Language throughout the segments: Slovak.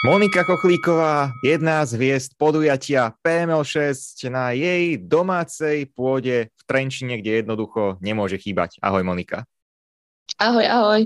Monika Kochlíková, jedna z hviezd podujatia PML6 na jej domácej pôde v Trenčine, kde jednoducho nemôže chýbať. Ahoj Monika. Ahoj, ahoj.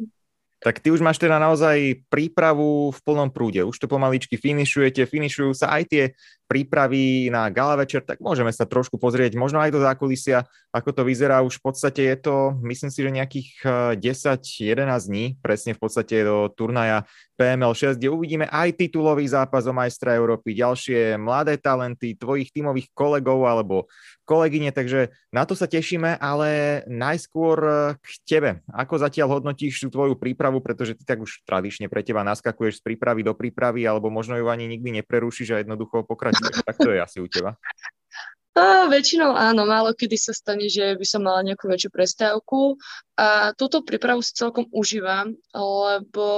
Tak ty už máš teda naozaj prípravu v plnom prúde. Už to pomaličky finišujete, finišujú sa aj tie prípravy na gala večer, tak môžeme sa trošku pozrieť možno aj do zákulisia, ako to vyzerá. Už v podstate je to, myslím si, že nejakých 10-11 eh, dní, presne v podstate do turnaja PML 6, kde uvidíme aj titulový zápas o majstra Európy, ďalšie mladé talenty, tvojich tímových kolegov alebo kolegyne, takže na to sa tešíme, ale najskôr eh, k tebe. Ako zatiaľ hodnotíš tú tvoju prípravu, pretože ty tak už tradične pre teba naskakuješ z prípravy do prípravy, alebo možno ju ani nikdy neprerušíš a jednoducho pokračuješ. tak to je asi u teba. A väčšinou áno, málo kedy sa stane, že by som mala nejakú väčšiu prestávku a túto prípravu si celkom užívam, lebo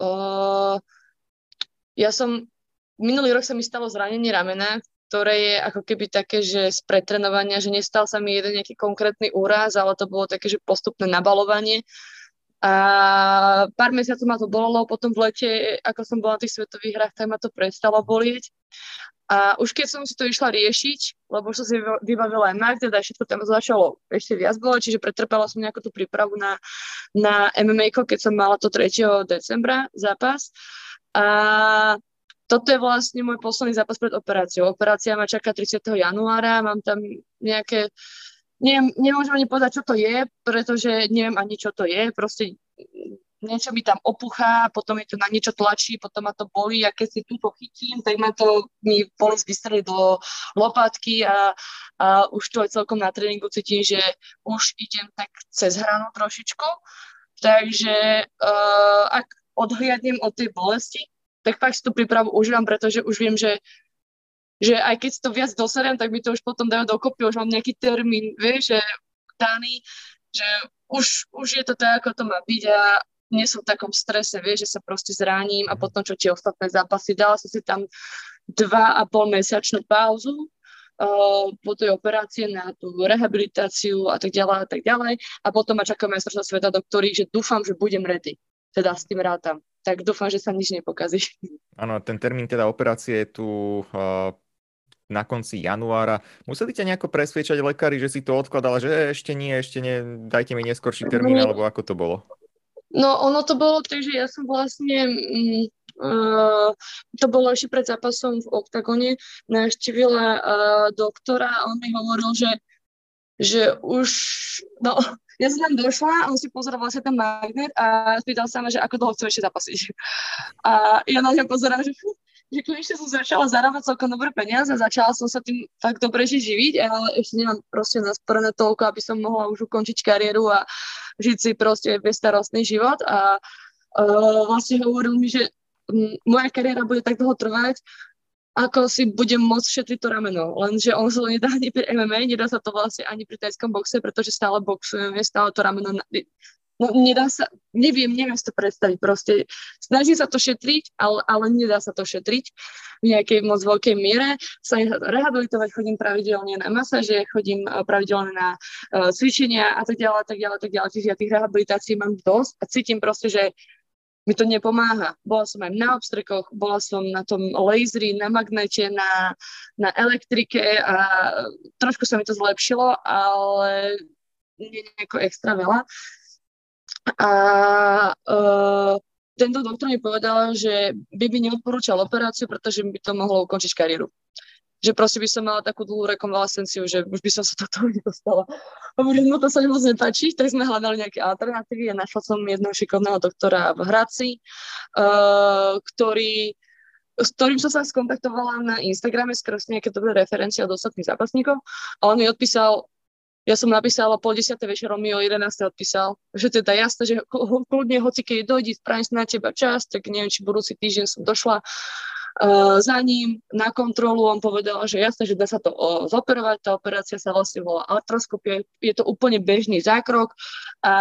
uh, ja som, minulý rok sa mi stalo zranenie ramena, ktoré je ako keby také, že z pretrenovania, že nestal sa mi jeden nejaký konkrétny úraz, ale to bolo také, že postupné nabalovanie. A pár mesiacov ma to bolelo, potom v lete, ako som bola na tých svetových hrách, tak ma to prestalo bolieť. A už keď som si to išla riešiť, lebo som si vybavila aj mak, teda všetko tam začalo ešte viac bolo, čiže pretrpela som nejakú tú prípravu na, na MMA, keď som mala to 3. decembra zápas. A toto je vlastne môj posledný zápas pred operáciou. Operácia ma čaká 30. januára, mám tam nejaké, neviem, nemôžem ani povedať, čo to je, pretože neviem ani, čo to je. Proste niečo mi tam opuchá, potom mi to na niečo tlačí, potom ma to bolí a keď si túto chytím, tak ma to mi bolesť vystrelí do lopatky a, a už to aj celkom na tréningu cítim, že už idem tak cez hranu trošičku. Takže uh, ak odhliadnem od tej bolesti, tak fakt si tú prípravu užívam, pretože už viem, že že aj keď si to viac doserem, tak mi to už potom dajú dokopy, už mám nejaký termín, vieš, že daný, že už, už je to tak, ako to má byť a nie som v takom strese, vieš, že sa proste zránim a mhm. potom, čo tie ostatné zápasy, dala som si tam dva a pol mesačnú pauzu uh, po tej operácie na tú rehabilitáciu a tak ďalej a tak ďalej a potom ma čaká majstrovstvá sveta, do ktorých, že dúfam, že budem ready. Teda s tým rátam. Tak dúfam, že sa nič nepokazí. Áno, ten termín teda operácie je tu uh, na konci januára. Museli ťa nejako presviečať lekári, že si to odkladala, že ešte nie, ešte nie, dajte mi neskorší termín, alebo ako to bolo? No ono to bolo tak, že ja som vlastne, uh, to bolo ešte pred zápasom v OKTAGONE, navštívila uh, doktora a on mi hovoril, že, že už, no ja som tam došla, on si pozrel vlastne ten magnet a spýtal sa ma, že ako dlho chcem ešte zapasiť. A ja na ňa pozerám, že že konečne som začala zarábať celkom dobré peniaze, začala som sa tým tak dobre živiť, ale ešte nemám proste nasporené toľko, aby som mohla už ukončiť kariéru a žiť si proste bezstarostný život a uh, vlastne hovoril mi, že moja kariéra bude tak dlho trvať, ako si budem môcť šetriť to rameno. Lenže on sa to nedá ani pri MMA, nedá sa to vlastne ani pri tajskom boxe, pretože stále boxujem, stále to rameno No nedá sa, neviem, neviem si to predstaviť proste. Snažím sa to šetriť, ale, ale nedá sa to šetriť v nejakej moc veľkej miere. Sa rehabilitovať, chodím pravidelne na masáže, chodím eh, pravidelne na uh, cvičenia a tak ďalej, tak ďalej, tak ďalej. Čiže ja tých rehabilitácií mám dosť a cítim proste, že mi to nepomáha. Bola som aj na obstrekoch, bola som na tom lasery, na magnete, na, na elektrike a trošku sa mi to zlepšilo, ale nie nejako extra veľa. A uh, tento doktor mi povedal, že by mi neodporúčal operáciu, pretože by to mohlo ukončiť kariéru. Že proste by som mala takú dlhú rekonvalescenciu, že už by som sa do toho nedostala. Hovorím, no to sa mi moc nepáči, tak sme hľadali nejaké alternatívy a našla som jedného šikovného doktora v Hradci, uh, ktorý s ktorým som sa skontaktovala na Instagrame skôr nejaké dobré referencie od ostatných zápasníkov a on mi odpísal, ja som napísala pol 10. večerom, mi o 11. odpísal, že teda jasné, že kľudne hoci keď dojde, spravím na teba čas, tak neviem, či budúci týždeň som došla uh, za ním na kontrolu, on povedal, že jasné, že dá sa to uh, zoperovať, tá operácia sa vlastne volá artroskopia, je to úplne bežný zákrok a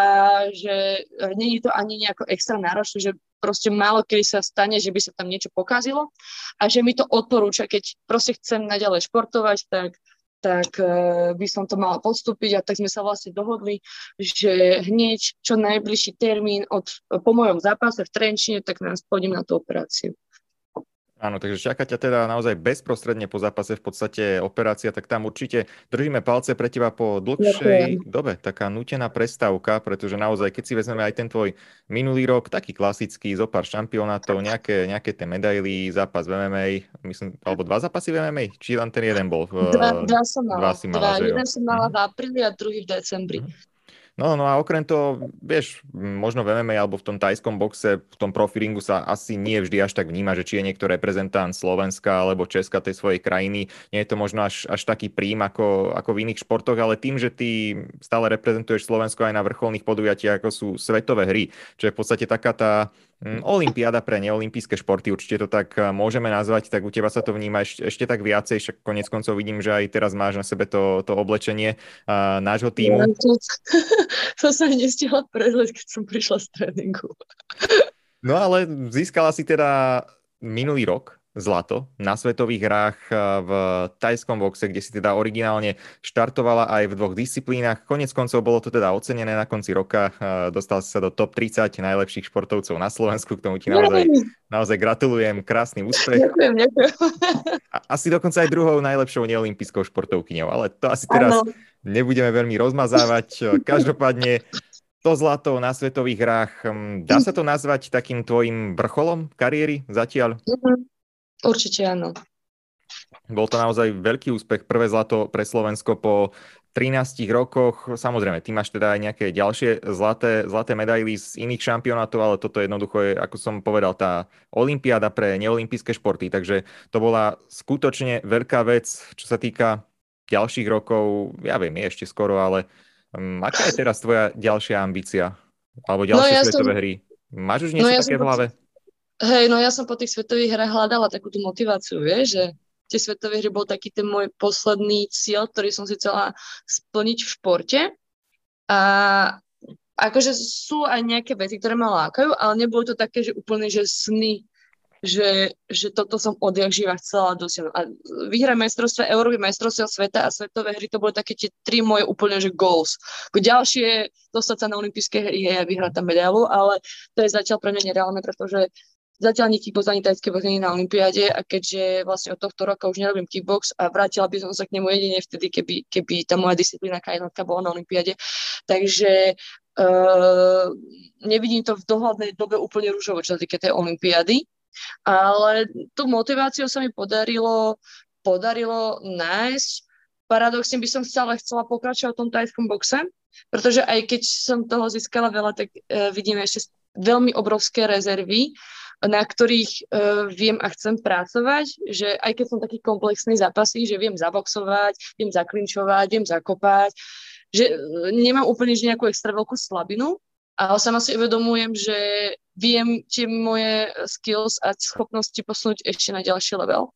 že nie je to ani nejako extra náročné, že proste málo kedy sa stane, že by sa tam niečo pokazilo a že mi to odporúča, keď proste chcem naďalej športovať, tak tak uh, by som to mala podstúpiť a tak sme sa vlastne dohodli, že hneď čo najbližší termín od, po mojom zápase v Trenčine, tak nás pôjdem na tú operáciu. Áno, takže čaká ťa teda naozaj bezprostredne po zápase v podstate operácia, tak tam určite držíme palce pre teba po dlhšej Ďakujem. dobe. Taká nutená prestávka, pretože naozaj, keď si vezmeme aj ten tvoj minulý rok, taký klasický, zo pár šampionátov, nejaké, nejaké tie medaily, zápas v MMA, myslím, alebo dva zápasy v MMA, či len ten jeden bol? V, dva, dva som mala. Dva si mala, dva. Jeden som mala v mhm. apríli a druhý v decembri. Mm-hmm. No, no a okrem toho, vieš, možno v MMA alebo v tom tajskom boxe, v tom profilingu sa asi nie vždy až tak vníma, že či je niekto reprezentant Slovenska alebo Česka tej svojej krajiny. Nie je to možno až, až taký príjm ako, ako v iných športoch, ale tým, že ty stále reprezentuješ Slovensko aj na vrcholných podujatiach, ako sú svetové hry, čo je v podstate taká tá Olympiáda pre neolimpijské športy, určite to tak eh, môžeme nazvať, tak u teba sa to vníma ešte, ešte tak viacej, však konec koncov vidím, že aj teraz máš na sebe to, to oblečenie uh, nášho týmu. Ja, to, to sa nestihla prezleť, keď som prišla z tréningu. No ale získala si teda minulý rok zlato na svetových hrách eh, v tajskom boxe, kde si teda originálne štartovala aj v dvoch disciplínach. Konec koncov bolo to teda ocenené na konci roka. Eh, dostal si sa do top 30 najlepších športovcov na Slovensku. K tomu ti naozaj, naozaj gratulujem. Krásny úspech. Ďakujem, ďakujem. Asi dokonca aj druhou najlepšou neolimpijskou športovkyňou, ale to asi teraz ano. nebudeme veľmi rozmazávať. Každopádne to zlato na svetových hrách, hm, dá sa to nazvať takým tvojim vrcholom kariéry zatiaľ? Mm-hmm. Určite áno. Bol to naozaj veľký úspech, prvé zlato pre Slovensko po 13 rokoch. Samozrejme, ty máš teda aj nejaké ďalšie zlaté, zlaté medaily z iných šampionátov, ale toto jednoducho je, ako som povedal, tá olympiáda pre neolimpijské športy. Takže to bola skutočne veľká vec, čo sa týka ďalších rokov. Ja viem, je ešte skoro, ale um, aká je teraz tvoja ďalšia ambícia? Alebo no ďalšie no, ja svetové som... hry? Máš už niečo no, ja také v hlave? Hej, no ja som po tých svetových hrách hľadala takú tú motiváciu, vieš, že tie svetové hry bol taký ten môj posledný cieľ, ktorý som si chcela splniť v športe. A akože sú aj nejaké veci, ktoré ma lákajú, ale nebolo to také, že úplne, že sny, že, že toto som odjak živa chcela dosiahnuť. A vyhrať majstrovstvo Európy, majstrovstvo sveta a svetové hry, to boli také tie tri moje úplne, že goals. Ďalšie, dostať sa na olympijské hry a vyhrať tam medailu, ale to je zatiaľ pre mňa nereálne, pretože Zatiaľ ani kickbox, ani tajský box nie na Olympiáde a keďže vlastne od tohto roka už nerobím kickbox a vrátila by som sa k nemu jedine vtedy, keby, keby tá moja disciplína jednotka bola na Olympiáde. Takže uh, nevidím to v dohľadnej dobe úplne rúžovo, čo sa týka tej Olympiády. Ale tú motiváciu sa mi podarilo, podarilo nájsť. Paradoxne by som stále chcela pokračovať v tom tajskom boxe, pretože aj keď som toho získala veľa, tak uh, vidím ešte veľmi obrovské rezervy na ktorých uh, viem a chcem pracovať, že aj keď som taký komplexný zápasy, že viem zaboxovať, viem zaklinčovať, viem zakopať, že uh, nemám úplne že nejakú extra veľkú slabinu, ale sama si uvedomujem, že viem tie moje skills a schopnosti posunúť ešte na ďalší level.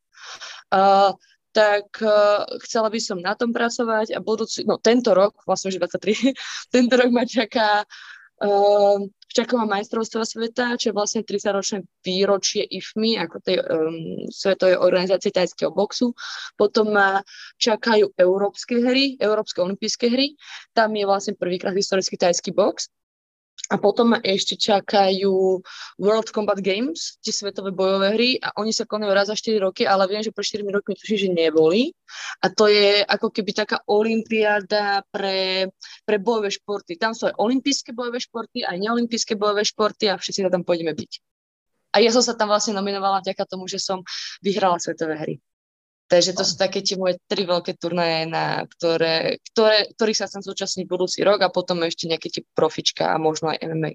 Uh, tak uh, chcela by som na tom pracovať a budúci, no tento rok, vlastne už 23, tento rok ma čaká uh, Čaková majstrovstva sveta, čo je vlastne 30-ročné výročie IFMI, ako tej um, svetovej organizácie tajského boxu. Potom ma čakajú európske hry, európske olympijské hry. Tam je vlastne prvýkrát historický tajský box. A potom ešte čakajú World Combat Games, tie svetové bojové hry a oni sa konajú raz za 4 roky, ale viem, že pre 4 roky tuším, že neboli. A to je ako keby taká olimpiáda pre, pre bojové športy. Tam sú aj olympijské bojové športy, aj neolympijské bojové športy a všetci sa tam pôjdeme byť. A ja som sa tam vlastne nominovala vďaka tomu, že som vyhrala svetové hry. Takže to sú také tie moje tri veľké turnaje, na ktoré, ktoré, ktorých sa chcem zúčastniť budúci rok a potom ešte nejaké tie profička a možno aj MMA.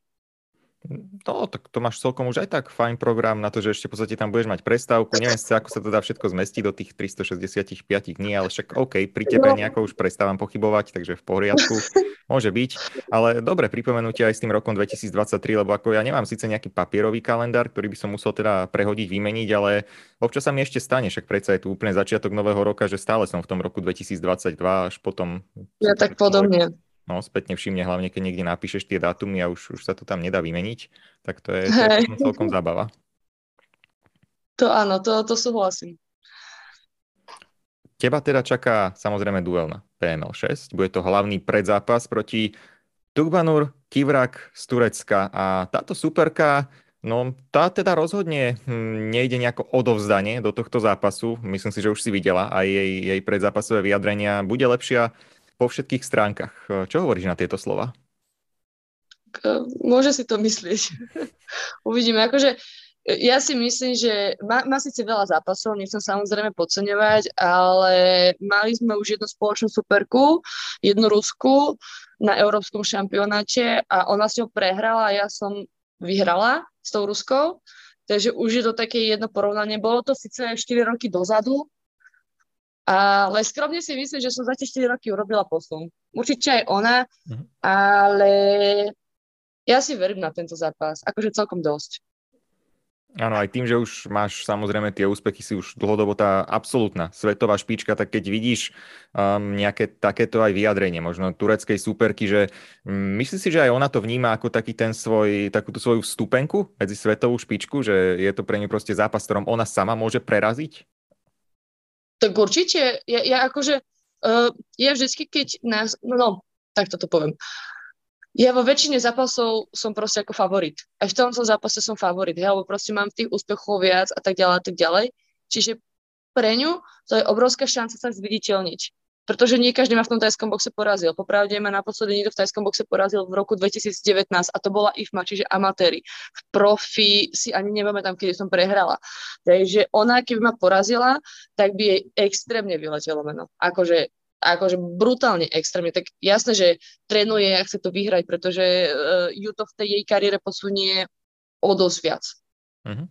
No, tak to máš celkom už aj tak fajn program na to, že ešte v podstate tam budeš mať prestávku. Neviem si, ako sa to dá všetko zmestiť do tých 365 dní, ale však OK, pri tebe no. nejako už prestávam pochybovať, takže v poriadku. Môže byť. Ale dobre, pripomenutie aj s tým rokom 2023, lebo ako ja nemám síce nejaký papierový kalendár, ktorý by som musel teda prehodiť, vymeniť, ale občas sa mi ešte stane, však predsa je tu úplne začiatok nového roka, že stále som v tom roku 2022 až potom... Ja tak podobne no, spätne všimne, hlavne keď niekde napíšeš tie dátumy a už, už sa to tam nedá vymeniť, tak to je, to je celkom zábava. To áno, to, to súhlasím. Teba teda čaká samozrejme duel na PML 6. Bude to hlavný predzápas proti Tugbanur Kivrak z Turecka. A táto superka No tá teda rozhodne hm, nejde nejako odovzdanie do tohto zápasu. Myslím si, že už si videla aj jej, jej predzápasové vyjadrenia. Bude lepšia po všetkých stránkach. Čo hovoríš na tieto slova? Môže si to myslieť. Uvidíme. Akože ja si myslím, že má, má síce veľa zápasov, nechcem samozrejme podceňovať, ale mali sme už jednu spoločnú superku, jednu Rusku na európskom šampionáte a ona si ho prehrala a ja som vyhrala s tou Ruskou, takže už je to také jedno porovnanie. Bolo to síce 4 roky dozadu, ale skromne si myslím, že som za tie 4 roky urobila posun. Určite aj ona, mhm. ale ja si verím na tento zápas, akože celkom dosť. Áno, aj tým, že už máš samozrejme tie úspechy, si už dlhodobo tá absolútna svetová špička, tak keď vidíš um, nejaké takéto aj vyjadrenie, možno tureckej superky, že um, myslíš si, že aj ona to vníma ako taký ten svoj, takúto svoju vstupenku medzi svetovú špičku, že je to pre ňu proste zápas, ktorom ona sama môže preraziť? Tak určite. Ja, ja akože, uh, ja vždycky, keď nás, no, no tak toto poviem. Ja vo väčšine zápasov som proste ako favorit. Aj v tomto zápase som favorit, hej, lebo proste mám tých úspechov viac a tak ďalej a tak ďalej. Čiže pre ňu to je obrovská šanca sa zviditeľniť. Pretože nie každý ma v tom tajskom boxe porazil. Popravde ma naposledy niekto v tajskom boxe porazil v roku 2019 a to bola IFMA, čiže amatéri. V profi si ani tam, kedy som prehrala. Takže ona, keby ma porazila, tak by jej extrémne vyletelo meno. Akože akože brutálne extrémne, tak jasné, že trénuje a chce to vyhrať, pretože uh, ju to v tej jej kariére posunie o dosť viac. Uh-huh.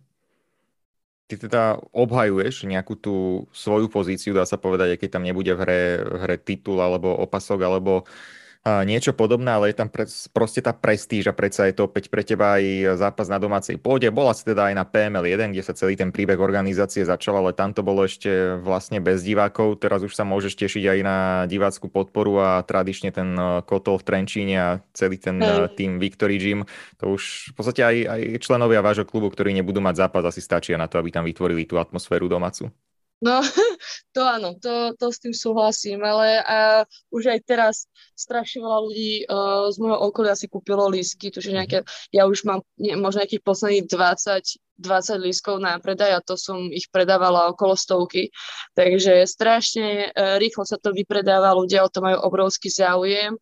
Ty teda obhajuješ nejakú tú svoju pozíciu, dá sa povedať, keď tam nebude v hre, v hre titul alebo opasok, alebo niečo podobné, ale je tam pre, proste tá prestíž a predsa je to opäť pre teba aj zápas na domácej pôde. Bola si teda aj na PML 1, kde sa celý ten príbeh organizácie začal, ale tam to bolo ešte vlastne bez divákov. Teraz už sa môžeš tešiť aj na divácku podporu a tradične ten e, kotol v Trenčíne a celý ten hey. tým Victory Gym. To už v podstate aj, aj členovia vášho klubu, ktorí nebudú mať zápas, asi stačia na to, aby tam vytvorili tú atmosféru domácu. No, to áno, to, to s tým súhlasím, ale a už aj teraz strašne veľa ľudí uh, z môjho okolia si kúpilo lísky, tuže nejaké, ja už mám ne, možno nejakých posledných 20, 20 lískov na predaj a to som ich predávala okolo stovky, takže strašne uh, rýchlo sa to vypredáva, ľudia o to majú obrovský záujem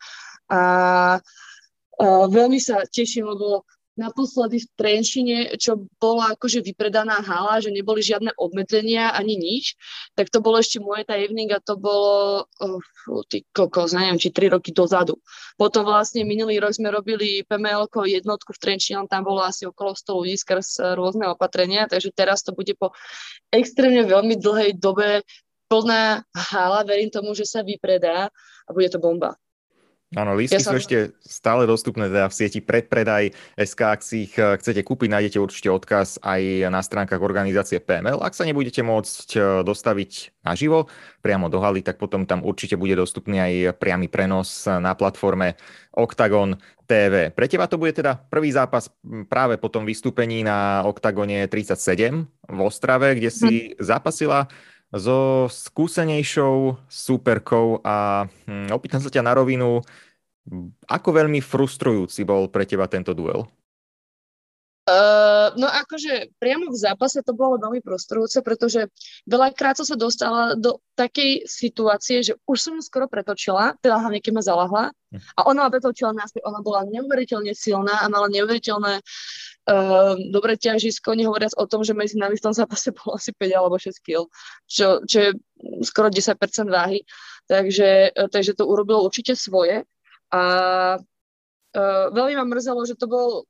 a uh, veľmi sa teším, lebo naposledy v Trenčine, čo bola akože vypredaná hala, že neboli žiadne obmedzenia ani nič, tak to bolo ešte moje evening a to bolo oh, ty kokos, neviem, či 3 roky dozadu. Potom vlastne minulý rok sme robili PML jednotku v Trenčine, tam bolo asi okolo 100 ľudí skrz rôzne opatrenia, takže teraz to bude po extrémne veľmi dlhej dobe plná hala, verím tomu, že sa vypredá a bude to bomba. Áno, lístky ja sú som... ešte stále dostupné teda v sieti predpredaj SK, ak si ich chcete kúpiť, nájdete určite odkaz aj na stránkach organizácie PML. Ak sa nebudete môcť eh, dostaviť naživo priamo do haly, tak potom tam určite bude dostupný aj priamy prenos na platforme Octagon TV. Pre teba to bude teda prvý zápas práve po tom vystúpení na Octagone 37 v Ostrave, kde si hm. zapasila so skúsenejšou superkou a hm, opýtam sa ťa na rovinu, ako veľmi frustrujúci bol pre teba tento duel? Uh, no akože priamo v zápase to bolo veľmi frustrujúce, pretože veľakrát som sa dostala do takej situácie, že už som ju skoro pretočila, teda hlavne keď ma zalahla a ona ma pretočila náspäť, ona bola neuveriteľne silná a mala neuveriteľné uh, dobre ťažisko, nehovoriac o tom, že medzi nami v tom zápase bolo asi 5 alebo 6 kg, čo, čo je skoro 10% váhy, takže, uh, takže to urobilo určite svoje. A uh, veľmi ma mrzelo, že to bol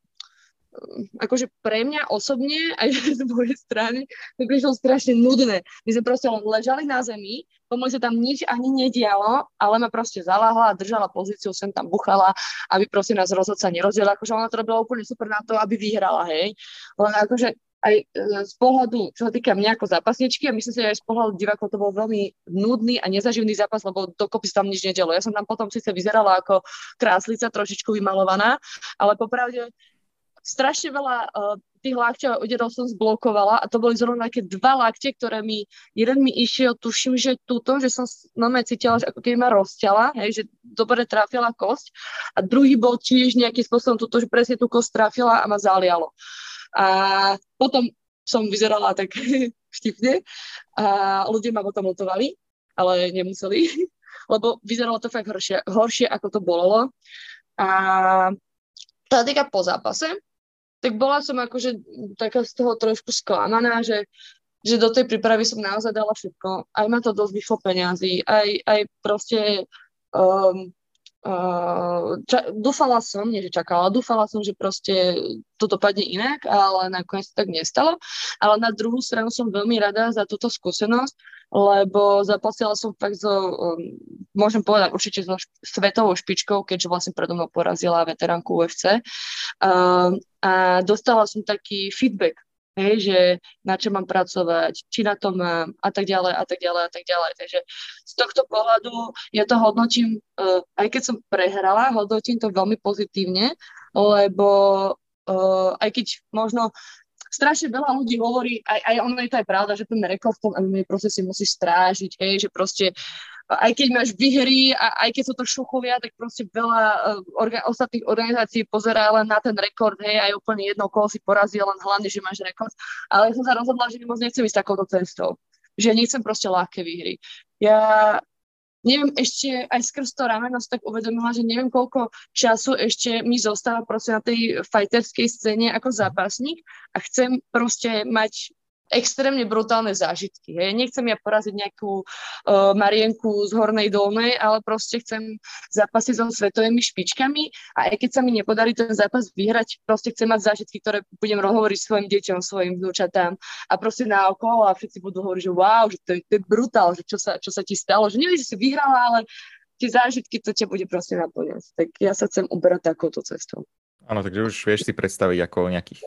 akože pre mňa osobne, aj z mojej strany, to prišlo strašne nudné. My sme proste len ležali na zemi, pomaly sa tam nič ani nedialo, ale ma proste zaláhla a držala pozíciu, sem tam buchala, aby proste nás rozhodca nerozdiela. Akože ona to robila úplne super na to, aby vyhrala, hej. Len akože aj e, z pohľadu, čo sa týka mňa ako zápasničky, a myslím si, že aj z pohľadu divákov to bol veľmi nudný a nezaživný zápas, lebo dokopy sa tam nič nedelo. Ja som tam potom síce vyzerala ako kráslica, trošičku vymalovaná, ale popravde strašne veľa uh, tých lakťov a úderov som zblokovala a to boli zrovna také dva lakte, ktoré mi, jeden mi išiel, tuším, že túto, že som normálne cítila, že ako keby ma rozťala, hej, že dobre trafila kosť a druhý bol tiež nejakým spôsobom túto, že presne tú kosť trafila a ma zalialo. A potom som vyzerala tak vtipne a ľudia ma potom lutovali, ale nemuseli, lebo vyzeralo to fakt horšie, horšie ako to bolo. A tá týka po zápase, tak bola som akože taká z toho trošku sklamaná, že, že do tej prípravy som naozaj dala všetko. Aj ma to dosť vyšlo peniazy, aj, aj proste um, Uh, ča- dúfala som, nie že čakala, dúfala som, že proste to dopadne inak, ale nakoniec tak nestalo. Ale na druhú stranu som veľmi rada za túto skúsenosť, lebo zapasila som fakt so, um, môžem povedať určite so svetovou špičkou, keďže vlastne predo mnou porazila veteránku UFC. Uh, a dostala som taký feedback hej, že na čo mám pracovať, či na to mám a tak ďalej a tak ďalej a tak ďalej. Takže z tohto pohľadu ja to hodnotím, uh, aj keď som prehrala, hodnotím to veľmi pozitívne, lebo uh, aj keď možno strašne veľa ľudí hovorí, aj, aj ono je to aj pravda, že ten rekord v tom MMA proste si musí strážiť, hej, že proste aj keď máš výhry a aj keď sú to šuchovia, tak proste veľa uh, orga- ostatných organizácií pozerá len na ten rekord, hej, aj úplne jedno koho si porazil, len hlavne, že máš rekord. Ale ja som sa rozhodla, že moc nechcem ísť takouto cestou. Že nechcem proste ľahké výhry. Ja neviem, ešte aj skrz to rameno tak uvedomila, že neviem, koľko času ešte mi zostáva proste na tej fighterskej scéne ako zápasník a chcem proste mať extrémne brutálne zážitky. Hej. Nechcem ja poraziť nejakú uh, Marienku z Hornej Dolnej, ale proste chcem zápasy so svetovými špičkami a aj keď sa mi nepodarí ten zápas vyhrať, proste chcem mať zážitky, ktoré budem hovoriť svojim deťom, svojim vnúčatám a proste na okolo a všetci budú hovoriť, že wow, že to je, to je brutál, že čo sa, čo sa ti stalo, že neviem, že si vyhrala, ale tie zážitky, to ťa bude proste naplňať. Tak ja sa chcem uberať takouto cestou. Áno, takže už vieš si predstaviť ako nejakých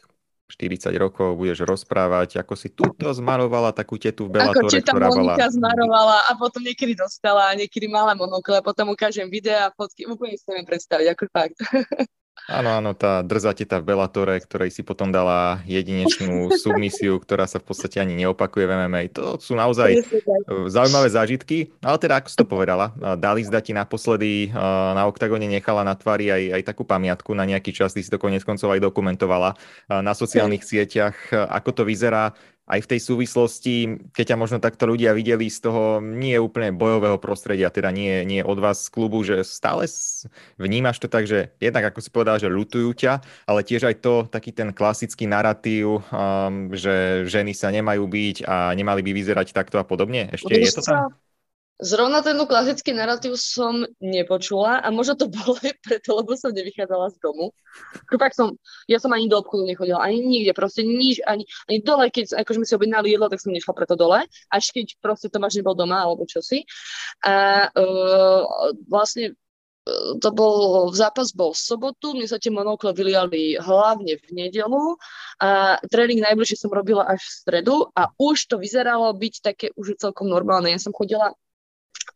40 rokov budeš rozprávať, ako si túto zmarovala takú tetu v Bellatore, Ako ktorá bola... zmarovala a potom niekedy dostala a niekedy mala monokle a potom ukážem videa a fotky. Úplne si neviem predstaviť, ako fakt. Áno, áno, tá drzá teta v Bellatore, ktorej si potom dala jedinečnú submisiu, ktorá sa v podstate ani neopakuje v MMA. To sú naozaj zaujímavé zážitky, ale teda ako si to povedala, Dali zda ti naposledy na oktagone nechala na tvári aj, aj takú pamiatku na nejaký čas, ty si to konec koncov aj dokumentovala na sociálnych sieťach, ako to vyzerá aj v tej súvislosti, keď ťa možno takto ľudia videli z toho nie úplne bojového prostredia, teda nie, nie od vás z klubu, že stále vnímaš to tak, že jednak ako si povedal, že lutujú ťa, ale tiež aj to, taký ten klasický narratív, um, že ženy sa nemajú byť a nemali by vyzerať takto a podobne. Ešte je to tam? Zrovna ten klasický narratív som nepočula a možno to bolo aj preto, lebo som nevychádzala z domu. Fakt som, ja som ani do obchodu nechodila, ani nikde, proste nič, ani, ani dole, keď akože my si objednali jedlo, tak som nešla preto dole, až keď proste Tomáš nebol doma alebo čosi. A uh, vlastne e, to bol, zápas bol v sobotu, mne sa tie monokle vyliali hlavne v nedelu a tréning najbližšie som robila až v stredu a už to vyzeralo byť také už celkom normálne. Ja som chodila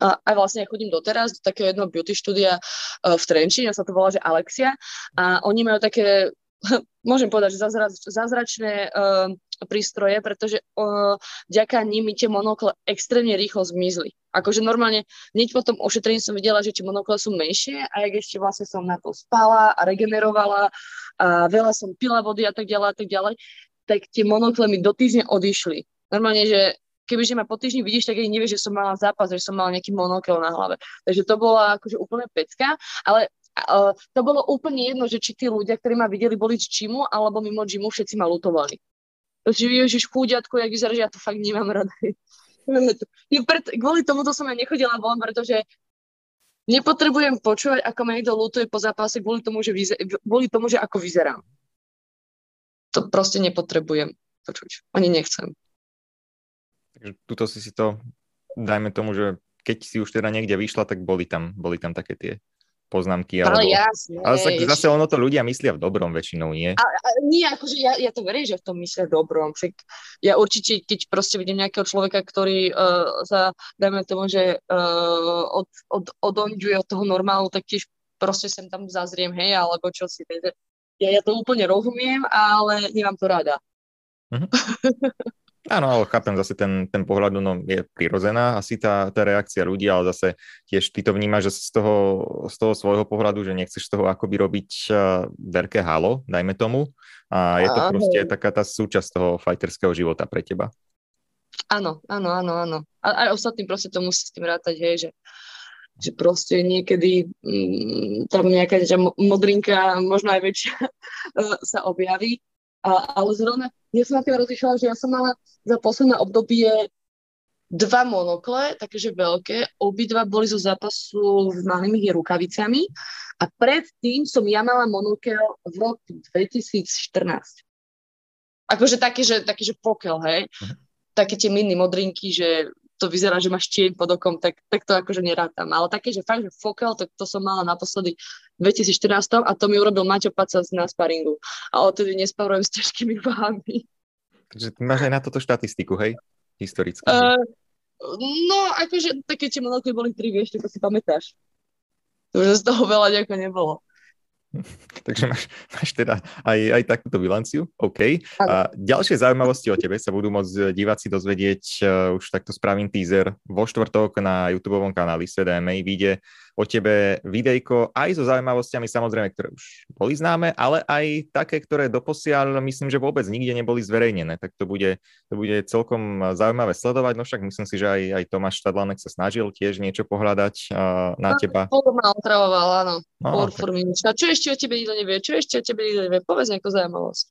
a, a vlastne ja chodím doteraz do takého jedného beauty štúdia uh, v Trenčine, sa to volá, že Alexia a oni majú také môžem povedať, že zázrač, zázračné uh, prístroje, pretože uh, vďaka nimi tie monokle extrémne rýchlo zmizli. Akože normálne, hneď po tom ošetrení som videla, že tie monokle sú menšie a jak ešte vlastne som na to spala a regenerovala a veľa som pila vody a tak ďalej a tak ďalej, tak tie monokle mi do týždňa odišli. Normálne, že kebyže ma po týždni vidíš, tak aj nevieš, že som mala zápas, že som mala nejaký monokel na hlave. Takže to bola akože úplne pecka, ale uh, to bolo úplne jedno, že či tí ľudia, ktorí ma videli, boli z čimu, alebo mimo džimu, všetci ma lutovali. Takže ježiš, chúďatko, jak vyzerá, že ja to fakt nemám rada. Kvôli tomuto som aj nechodila von, pretože nepotrebujem počúvať, ako ma niekto lutuje po zápase kvôli tomu, že, vyzer- kvôli tomu, že ako vyzerám. To proste nepotrebujem počuť. Ani nechcem. Takže tuto si si to, dajme tomu, že keď si už teda niekde vyšla, tak boli tam, boli tam také tie poznámky. Alebo... Ale jasne. Ale tak zase ono to ľudia myslia v dobrom väčšinou, nie? A, a, nie, akože ja, ja to verím, že v tom myslia v dobrom. Však ja určite, keď proste vidím nejakého človeka, ktorý uh, sa, dajme tomu, že uh, od, od, odonďuje od toho normálu, tak tiež proste sem tam zazriem, hej, alebo čo si. Takže ja, ja to úplne rozumiem, ale nemám to rada. Uh-huh. Áno, ale chápem zase ten, ten pohľad, no je prirodzená asi tá, tá reakcia ľudí, ale zase tiež ty to vnímaš že z toho, z toho svojho pohľadu, že nechceš z toho akoby robiť uh, veľké halo, dajme tomu, a je to a, proste taká tá súčasť toho fighterského života pre teba. Áno, áno, áno, áno. A aj ostatní proste to musí s tým rátať, hej, že, že proste niekedy mm, tam nejaká modrinka, možno aj väčšia, sa objaví. A, ale zrovna, ja som na tým rozlišila, že ja som mala za posledné obdobie dva monokle, takéže veľké, obidva boli zo zápasu s malými rukavicami a predtým som ja mala monokel v roku 2014. Akože taký, že, taký, že pokel, hej. Uh-huh. Také tie mini modrinky, že to vyzerá, že máš tieň pod okom, tak, tak to akože nerátam. Ale také, že fakt, že fokel, tak to som mala naposledy v 2014 a to mi urobil Maťo Paca na sparingu. A odtedy nesparujem s ťažkými váhami. Takže máš aj na toto štatistiku, hej? Historicky. Uh, no, akože také tie monokly boli tri, vieš, to si pamätáš. Takže z toho veľa nejako nebolo. Takže máš, máš teda aj, aj takúto bilanciu, OK. A ďalšie zaujímavosti o tebe sa budú môcť diváci dozvedieť, uh, už takto spravím teaser, vo štvrtok na YouTube kanáli SEDMA vyjde o tebe videjko aj so zaujímavosťami samozrejme, ktoré už boli známe, ale aj také, ktoré doposiaľ myslím, že vôbec nikde neboli zverejnené, tak to bude, to bude celkom zaujímavé sledovať, no však myslím si, že aj, aj Tomáš Štadlanek sa snažil tiež niečo pohľadať uh, na teba. Ma otravoval, áno. No, tak... Čo ešte o tebe nikto nevie? Čo ešte o tebe nikto nevie? Povedz nejakú zaujímavosť.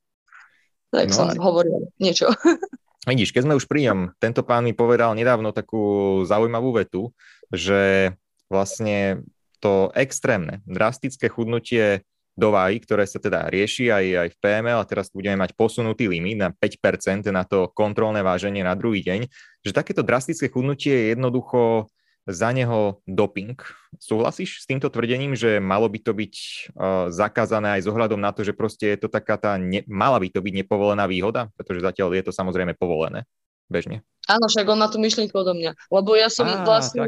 Tak no, som aj... hovoril niečo. Vidíš, keď sme už pri ňom, tento pán mi povedal nedávno takú zaujímavú vetu, že vlastne to extrémne, drastické chudnutie do váhy, ktoré sa teda rieši aj, aj v PML a teraz budeme mať posunutý limit na 5% na to kontrolné váženie na druhý deň, že takéto drastické chudnutie je jednoducho za neho doping. Súhlasíš s týmto tvrdením, že malo by to byť uh, zakázané aj s ohľadom na to, že proste je to taká tá, ne, mala by to byť nepovolená výhoda, pretože zatiaľ je to samozrejme povolené bežne. Áno, však on má tú myšlienku odo mňa. Lebo ja som Á, vlastne...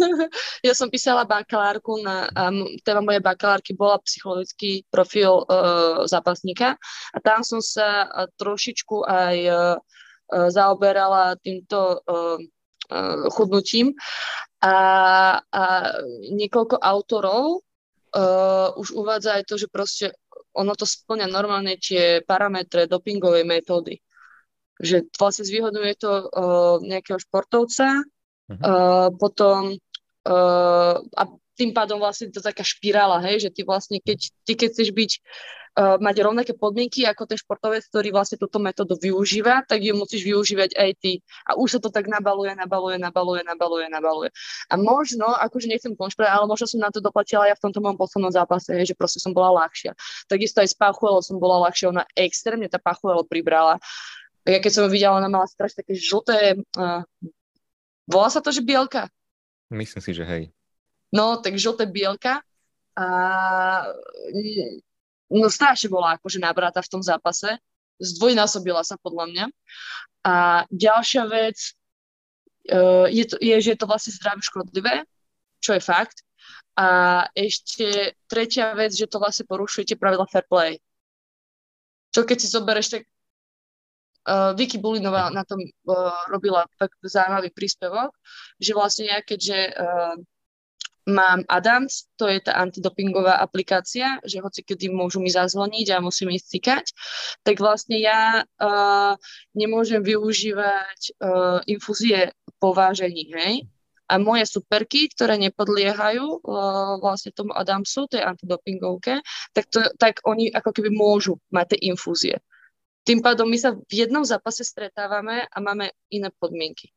ja som písala bakalárku na... Um, téma mojej bakalárky bola psychologický profil uh, zápasníka a tam som sa uh, trošičku aj uh, uh, zaoberala týmto uh, uh, chudnutím a, a niekoľko autorov uh, už uvádza aj to, že proste ono to splňa normálne tie parametre dopingovej metódy že vlastne zvýhodňuje to uh, nejakého športovca, uh-huh. uh, potom uh, a tým pádom vlastne to taká špirála, hej, že ty vlastne, keď, ty keď chceš byť, uh, mať rovnaké podmienky ako ten športovec, ktorý vlastne túto metódu využíva, tak ju musíš využívať aj ty. A už sa to tak nabaluje, nabaluje, nabaluje, nabaluje, nabaluje. A možno, akože nechcem konšpirovať, ale možno som na to doplatila ja v tomto mojom poslednom zápase, hej, že proste som bola ľahšia. Takisto aj s Pachuelo som bola ľahšia, ona extrémne tá Pachuelo pribrala. Uh, ja keď som ju videla, ona mala strašne také žlté, uh, volá sa to, že bielka? Myslím si, že hej. No, tak žlté bielka a no strašne bola akože nabráta v tom zápase. Zdvojnásobila sa podľa mňa. A ďalšia vec uh, je, to, je, že je to vlastne zdravé škodlivé, čo je fakt. A ešte tretia vec, že to vlastne porušujete pravidla fair play. Čo keď si zoberieš, tak Uh, Vicky Bulinová na tom uh, robila tak zaujímavý príspevok, že vlastne ja keďže uh, mám Adams, to je tá antidopingová aplikácia, že hoci kedy môžu mi zazvoniť a musím ísť cikať, tak vlastne ja uh, nemôžem využívať uh, infúzie po vážení, hej? A moje superky, ktoré nepodliehajú uh, vlastne tomu Adamsu, tej antidopingovke, tak, to, tak oni ako keby môžu mať tie infúzie. Tým pádom my sa v jednom zápase stretávame a máme iné podmienky.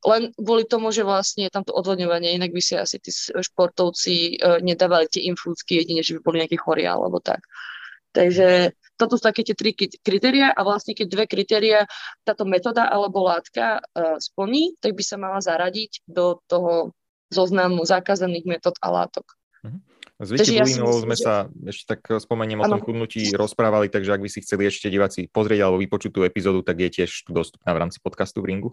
Len kvôli tomu, že vlastne je tam to odvodňovanie, inak by si asi tí športovci uh, nedávali tie infúzky, jedine, že by boli nejakí chorí alebo tak. Takže toto sú také tie tri kritéria a vlastne keď dve kritéria táto metóda alebo látka uh, splní, tak by sa mala zaradiť do toho zoznamu zakázaných metód a látok. Uh-huh. S Vicky Bulinovou sme že... sa ešte tak spomeniem ano. o tom chudnutí rozprávali, takže ak by si chceli ešte diváci pozrieť alebo vypočuť tú epizódu, tak je tiež dostupná v rámci podcastu v Ringu.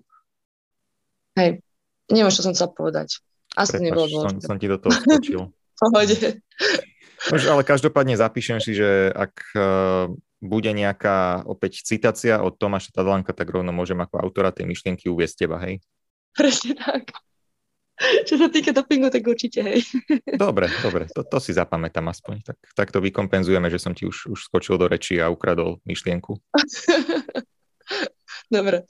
Hej, neviem, čo som chcel povedať. Asi Prepač, nebolo dôležité. Som, som ti do toho skočil. Pohode. Nož, ale každopádne zapíšem si, že ak uh, bude nejaká opäť citácia od Tomáša Tadlanka, tak rovno môžem ako autora tej myšlienky uviesť teba, hej? Presne tak. Čo sa týka dopingu, tak určite, hej. Dobre, dobre, to, to si zapamätám aspoň. Tak, tak to vykompenzujeme, že som ti už, už skočil do reči a ukradol myšlienku. dobre.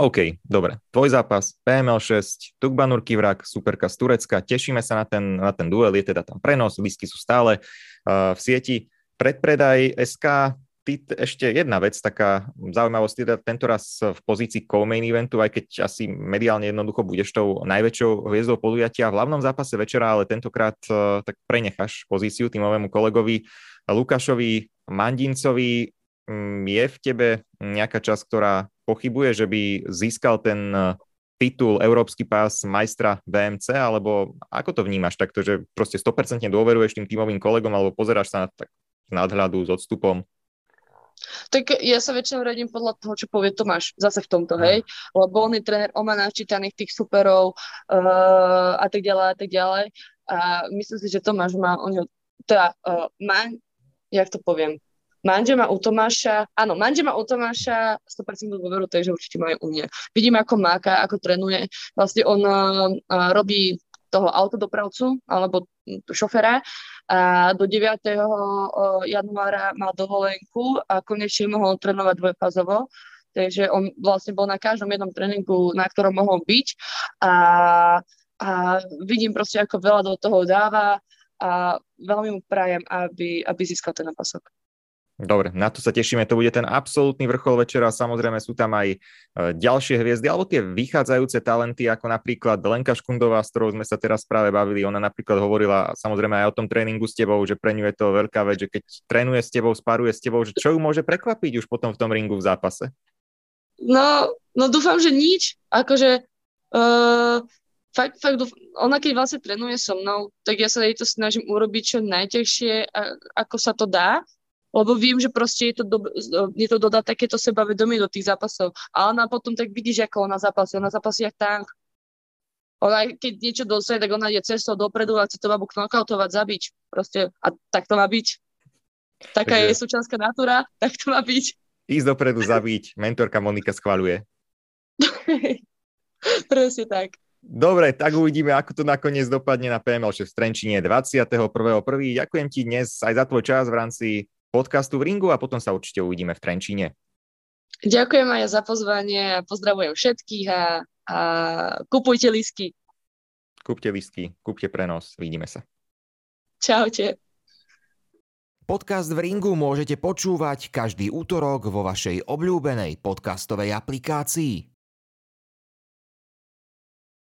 OK, dobre. Tvoj zápas, PML 6, Tukbanur Kivrak, superka z Turecka. Tešíme sa na ten, na ten duel, je teda tam prenos, lístky sú stále uh, v sieti. Predpredaj SK, ty, ešte jedna vec, taká zaujímavosť, teda tento raz v pozícii co-main eventu, aj keď asi mediálne jednoducho budeš tou najväčšou hviezdou podujatia v hlavnom zápase večera, ale tentokrát uh, tak prenecháš pozíciu týmovému kolegovi Lukášovi Mandincovi. Um, je v tebe nejaká časť, ktorá pochybuje, že by získal ten uh, titul Európsky pás majstra VMC, alebo ako to vnímaš takto, že proste 100% dôveruješ tým tímovým kolegom, alebo pozeráš sa na tak nadhľadu s odstupom? Tak ja sa väčšinou radím podľa toho, čo povie Tomáš zase v tomto, hej, lebo on je tréner, on má načítaných tých superov uh, a tak ďalej a tak ďalej a myslím si, že Tomáš má o ňo, teda uh, má, jak to poviem, Manže má u Tomáša, áno, Manže má u Tomáša 100% dôveru, takže určite majú u mňa. Vidím, ako máka, ako trénuje. Vlastne on uh, robí toho autodopravcu alebo šofera a do 9. januára mal dovolenku a konečne mohol trénovať dvojfazovo. Takže on vlastne bol na každom jednom tréningu, na ktorom mohol byť a, a vidím proste, ako veľa do toho dáva a veľmi mu prajem, aby, aby získal ten napasok. Dobre, na to sa tešíme. To bude ten absolútny vrchol večera. Samozrejme sú tam aj e, ďalšie hviezdy, alebo tie vychádzajúce talenty, ako napríklad Lenka Škundová, s ktorou sme sa teraz práve bavili. Ona napríklad hovorila samozrejme aj o tom tréningu s tebou, že pre ňu je to veľká vec, že keď trénuje s tebou, sparuje s tebou, že čo ju môže prekvapiť už potom v tom ringu v zápase? No, no dúfam, že nič. Akože uh, fakt, fakt, ona keď vlastne trénuje so mnou, tak ja sa jej to snažím urobiť čo najťažšie, ako sa to dá lebo viem, že proste je to, do, je to dodá takéto sebavedomie do tých zápasov. A ona potom tak vidíš, ako ona zápasí. Ona zápasí jak tank. Ona, keď niečo dosahuje, tak ona ide cestou dopredu a chce to babu knockoutovať, zabiť. Proste, a tak to má byť. Taká Takže... je súčanská natúra, tak to má byť. Ísť dopredu, zabiť. Mentorka Monika schvaluje. Presne tak. Dobre, tak uvidíme, ako to nakoniec dopadne na PML 6 v Trenčine 21.1. Ďakujem ti dnes aj za tvoj čas v rámci podcastu v Ringu a potom sa určite uvidíme v Trenčíne. Ďakujem aj za pozvanie a pozdravujem všetkých a, a kupujte lísky. Kúpte lísky, kúpte prenos, vidíme sa. Čaute. Podcast v Ringu môžete počúvať každý útorok vo vašej obľúbenej podcastovej aplikácii.